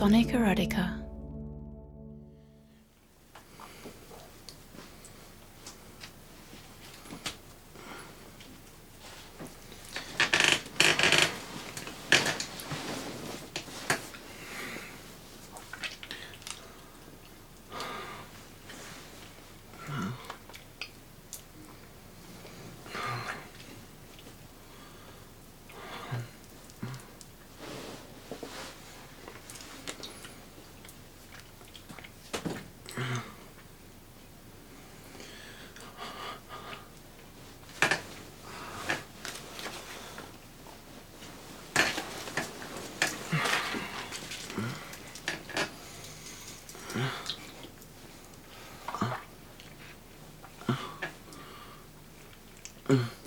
Sonic Erotica. Mm.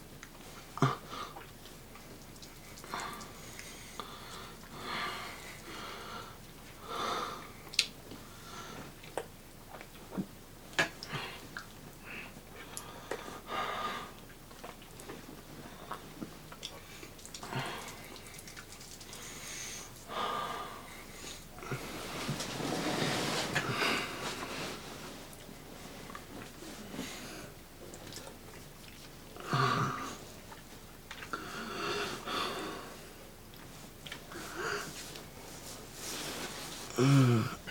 Mm.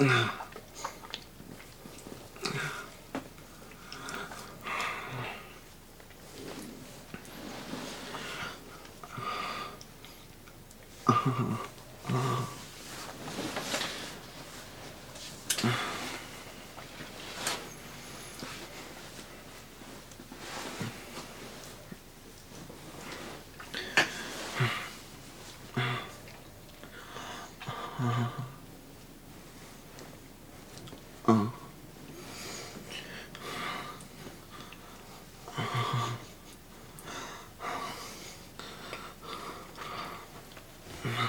아. 아.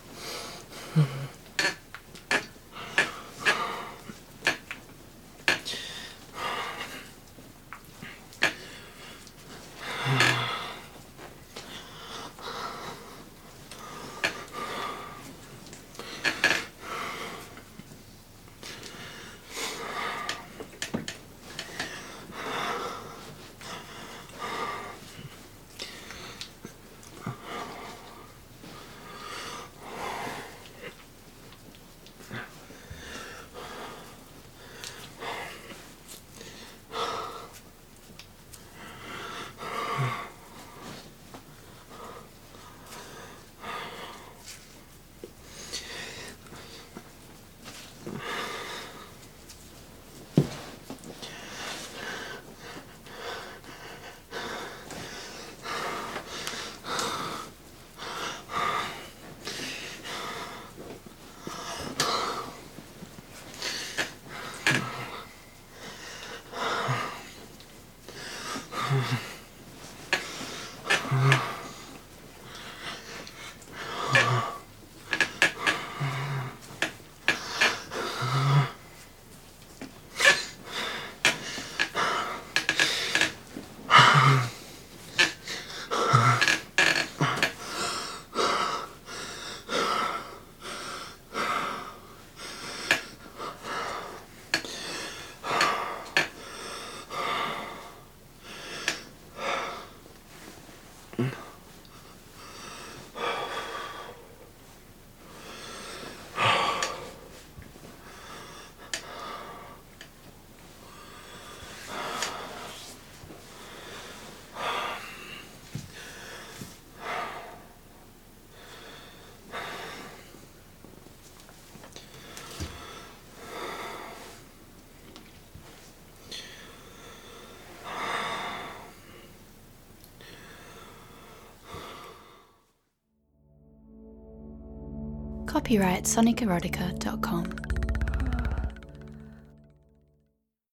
Copyright sonicerotica.com.